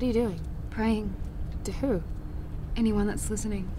What are you doing? Praying. To who? Anyone that's listening.